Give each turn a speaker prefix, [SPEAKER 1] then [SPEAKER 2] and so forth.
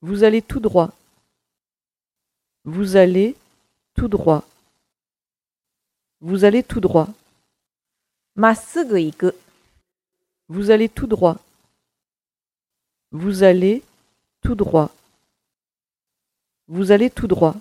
[SPEAKER 1] Vous allez tout droit. Vous allez tout droit. Vous allez tout droit.
[SPEAKER 2] まっすぐ行く、
[SPEAKER 1] Vous allez tout droit. Vous allez tout droit. Vous allez tout droit.